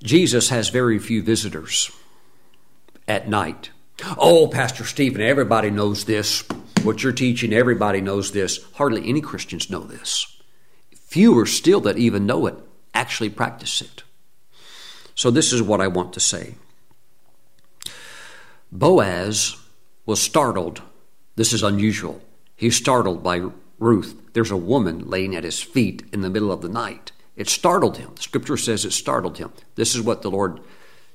S1: Jesus has very few visitors at night. Oh, Pastor Stephen, everybody knows this. What you're teaching, everybody knows this. Hardly any Christians know this. Fewer still that even know it actually practice it. So, this is what I want to say. Boaz was startled. This is unusual. He's startled by Ruth. There's a woman laying at his feet in the middle of the night. It startled him. The scripture says it startled him. This is what the Lord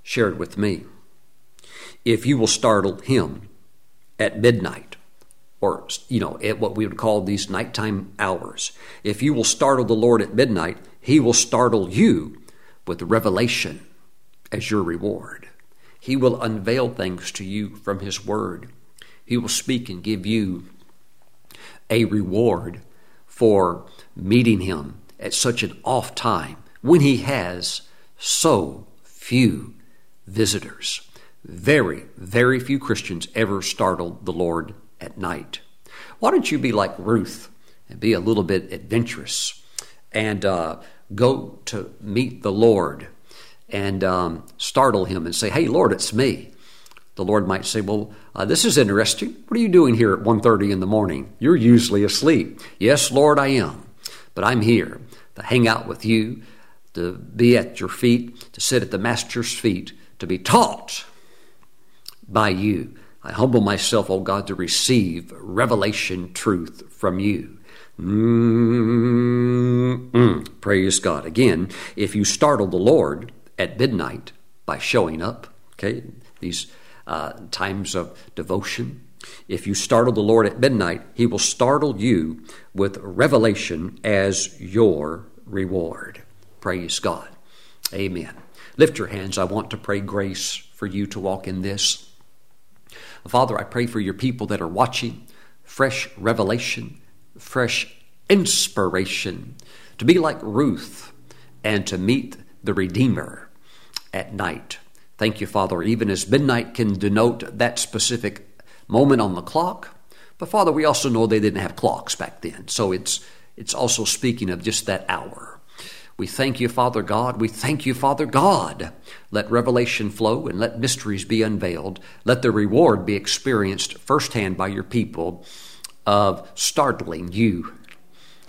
S1: shared with me. If you will startle him at midnight, or you know at what we would call these nighttime hours. If you will startle the lord at midnight he will startle you with revelation as your reward. He will unveil things to you from his word. He will speak and give you a reward for meeting him at such an off time when he has so few visitors very very few christians ever startle the lord at night. Why don't you be like Ruth and be a little bit adventurous and uh, go to meet the Lord and um, startle him and say, "Hey, Lord, it's me." The Lord might say, "Well, uh, this is interesting. What are you doing here at 1:30 in the morning? You're usually asleep." "Yes, Lord, I am, but I'm here to hang out with you, to be at your feet, to sit at the Master's feet, to be taught by you." I humble myself, O oh God, to receive revelation truth from you. Mm-mm. Praise God. Again, if you startle the Lord at midnight by showing up, okay, these uh, times of devotion, if you startle the Lord at midnight, He will startle you with revelation as your reward. Praise God. Amen. Lift your hands. I want to pray grace for you to walk in this. Father, I pray for your people that are watching, fresh revelation, fresh inspiration, to be like Ruth and to meet the Redeemer at night. Thank you, Father, even as midnight can denote that specific moment on the clock. But Father, we also know they didn't have clocks back then, so it's it's also speaking of just that hour. We thank you, Father God. We thank you, Father God. Let revelation flow and let mysteries be unveiled. Let the reward be experienced firsthand by your people of startling you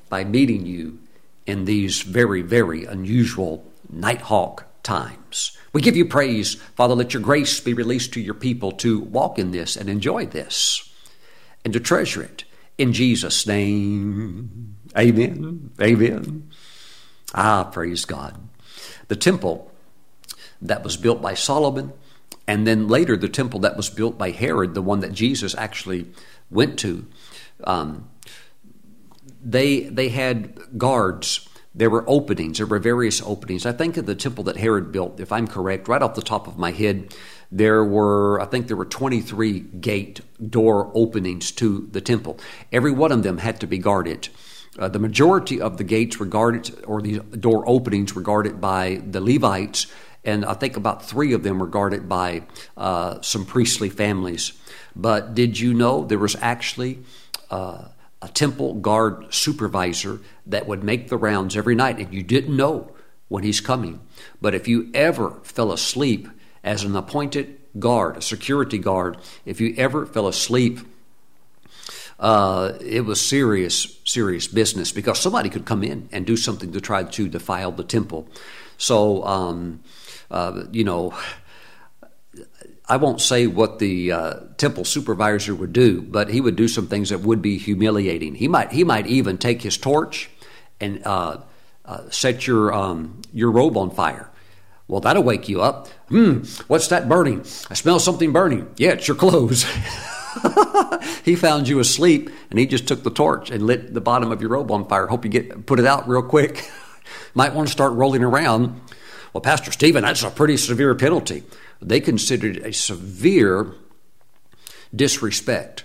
S1: by meeting you in these very, very unusual nighthawk times. We give you praise. Father, let your grace be released to your people to walk in this and enjoy this and to treasure it. In Jesus' name, amen. Amen. Ah, praise God. The temple that was built by Solomon, and then later the temple that was built by Herod, the one that Jesus actually went to, um, they, they had guards. There were openings. There were various openings. I think of the temple that Herod built, if I'm correct, right off the top of my head, there were, I think there were 23 gate door openings to the temple. Every one of them had to be guarded. Uh, the majority of the gates were guarded, or the door openings were guarded by the Levites, and I think about three of them were guarded by uh, some priestly families. But did you know there was actually uh, a temple guard supervisor that would make the rounds every night, and you didn't know when he's coming. But if you ever fell asleep as an appointed guard, a security guard. If you ever fell asleep, uh, it was serious, serious business because somebody could come in and do something to try to defile the temple. So, um, uh, you know, I won't say what the uh, temple supervisor would do, but he would do some things that would be humiliating. He might he might even take his torch and uh, uh, set your um, your robe on fire. Well, that'll wake you up. Hmm, what's that burning? I smell something burning. Yeah, it's your clothes. he found you asleep, and he just took the torch and lit the bottom of your robe on fire. Hope you get put it out real quick. Might want to start rolling around. Well, Pastor Stephen, that's a pretty severe penalty. They considered a severe disrespect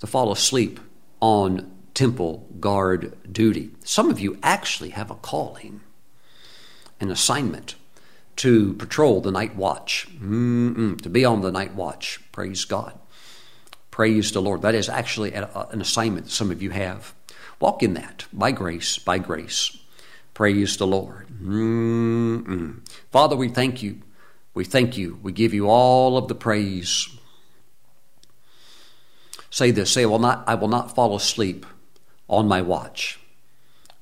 S1: to fall asleep on temple guard duty. Some of you actually have a calling, an assignment to patrol the night watch, Mm-mm, to be on the night watch. Praise God. Praise the Lord. That is actually an assignment some of you have. Walk in that by grace, by grace. Praise the Lord. Mm-mm. Father, we thank you. We thank you. We give you all of the praise. Say this say, I will not, I will not fall asleep on my watch.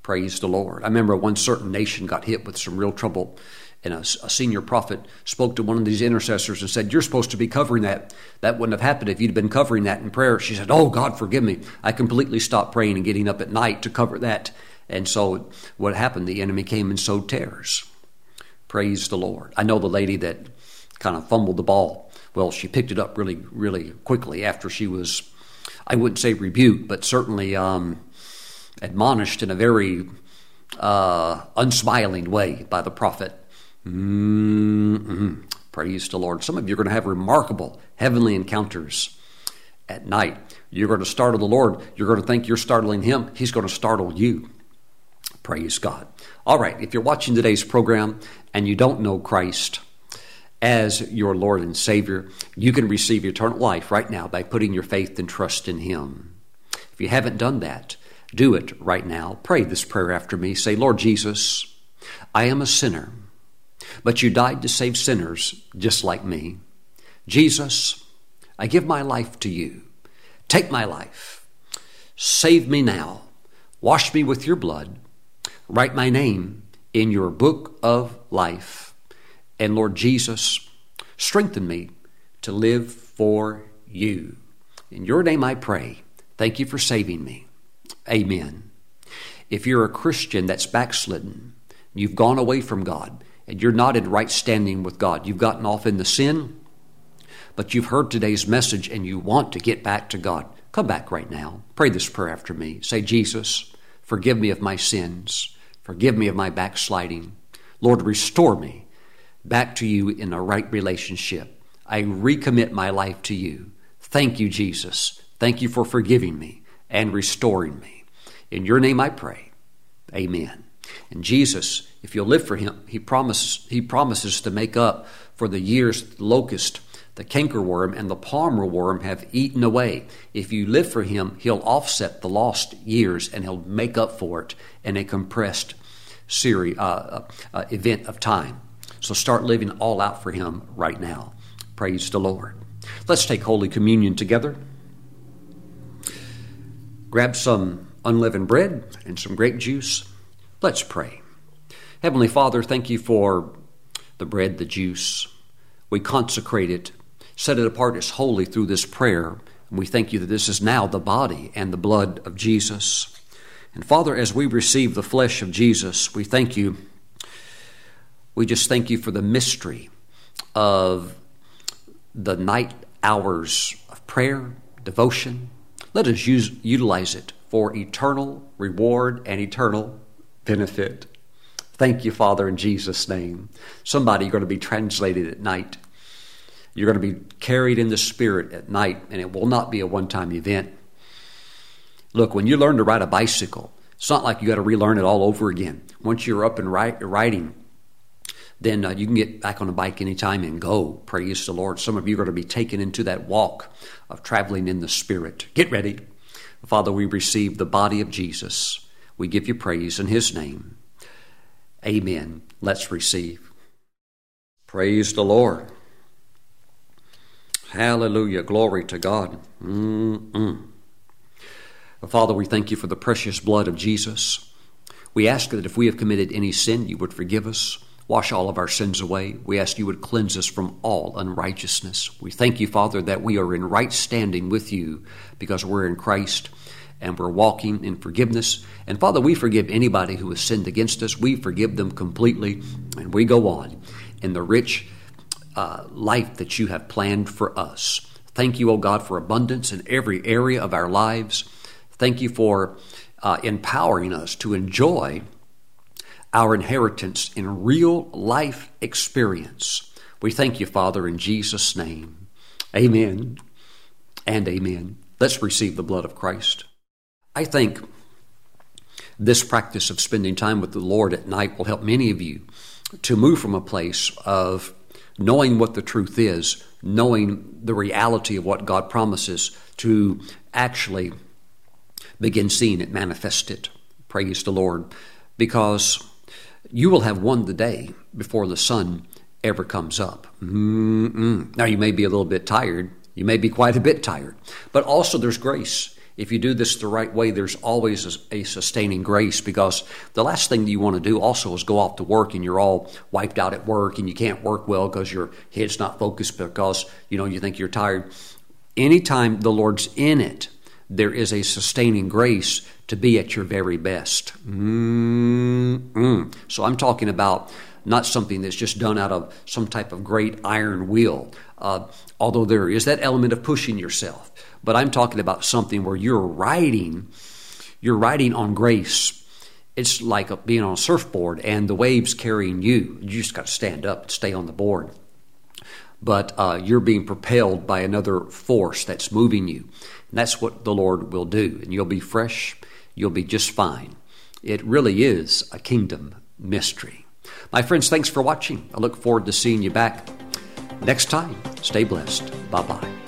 S1: Praise the Lord. I remember one certain nation got hit with some real trouble and a, a, senior prophet spoke to one of these intercessors and said, You're supposed to be covering that. That wouldn't have happened if you'd been covering that in prayer. She said, Oh, God, forgive me. I completely stopped praying and getting up at night to cover that. And so what happened? The enemy came and sowed tares. Praise the Lord. I know the lady that kind of fumbled the ball. Well, she picked it up really, really quickly after she was, I wouldn't say rebuked, but certainly um, admonished in a very uh, unsmiling way by the prophet. Mm-hmm. Praise the Lord. Some of you are going to have remarkable heavenly encounters at night. You're going to startle the Lord. You're going to think you're startling Him. He's going to startle you. Praise God. All right, if you're watching today's program and you don't know Christ as your Lord and Savior, you can receive eternal life right now by putting your faith and trust in Him. If you haven't done that, do it right now. Pray this prayer after me. Say, Lord Jesus, I am a sinner but you died to save sinners just like me. Jesus, I give my life to you. Take my life. Save me now. Wash me with your blood. Write my name in your book of life. And Lord Jesus, strengthen me to live for you. In your name I pray. Thank you for saving me. Amen. If you're a Christian that's backslidden, you've gone away from God, you're not in right standing with God. You've gotten off in the sin, but you've heard today's message and you want to get back to God. Come back right now. Pray this prayer after me. Say, Jesus, forgive me of my sins. Forgive me of my backsliding. Lord, restore me back to you in a right relationship. I recommit my life to you. Thank you, Jesus. Thank you for forgiving me and restoring me. In your name I pray. Amen. And Jesus, if you'll live for him, he promises, he promises to make up for the years the locust, the cankerworm, and the palmer worm have eaten away. If you live for him, he'll offset the lost years and he'll make up for it in a compressed series, uh, uh, event of time. So start living all out for him right now. Praise the Lord. Let's take Holy Communion together. Grab some unleavened bread and some grape juice. Let's pray. Heavenly Father, thank you for the bread, the juice. We consecrate it, set it apart as holy through this prayer. And we thank you that this is now the body and the blood of Jesus. And Father, as we receive the flesh of Jesus, we thank you. We just thank you for the mystery of the night hours of prayer, devotion. Let us use, utilize it for eternal reward and eternal benefit. Thank you, Father, in Jesus' name. Somebody, you're going to be translated at night. You're going to be carried in the Spirit at night, and it will not be a one time event. Look, when you learn to ride a bicycle, it's not like you got to relearn it all over again. Once you're up and riding, then uh, you can get back on a bike anytime and go. Praise the Lord. Some of you are going to be taken into that walk of traveling in the Spirit. Get ready. Father, we receive the body of Jesus. We give you praise in His name. Amen. Let's receive. Praise the Lord. Hallelujah. Glory to God. Mm-mm. Father, we thank you for the precious blood of Jesus. We ask that if we have committed any sin, you would forgive us. Wash all of our sins away. We ask you would cleanse us from all unrighteousness. We thank you, Father, that we are in right standing with you because we're in Christ and we're walking in forgiveness. And Father, we forgive anybody who has sinned against us. We forgive them completely, and we go on in the rich uh, life that you have planned for us. Thank you, O God, for abundance in every area of our lives. Thank you for uh, empowering us to enjoy our inheritance in real life experience. We thank you, Father, in Jesus' name. Amen and amen. Let's receive the blood of Christ. I think this practice of spending time with the Lord at night will help many of you to move from a place of knowing what the truth is, knowing the reality of what God promises, to actually begin seeing it manifested. Praise the Lord. Because you will have won the day before the sun ever comes up. Mm-mm. Now, you may be a little bit tired. You may be quite a bit tired. But also, there's grace. If you do this the right way, there's always a, sustaining grace because the last thing you want to do also is go off to work and you're all wiped out at work and you can't work well because your head's not focused because you know you think you're tired. Anytime the Lord's in it, there is a sustaining grace to be at your very best. Mm-mm. So I'm talking about not something that's just done out of some type of great iron will, uh, although there is that element of pushing yourself. But I'm talking about something where you're riding, you're riding on grace. It's like being on a surfboard and the waves carrying you. You just got to stand up and stay on the board. But uh, you're being propelled by another force that's moving you. And that's what the Lord will do. And you'll be fresh, you'll be just fine. It really is a kingdom mystery. My friends, thanks for watching. I look forward to seeing you back next time. Stay blessed. Bye bye.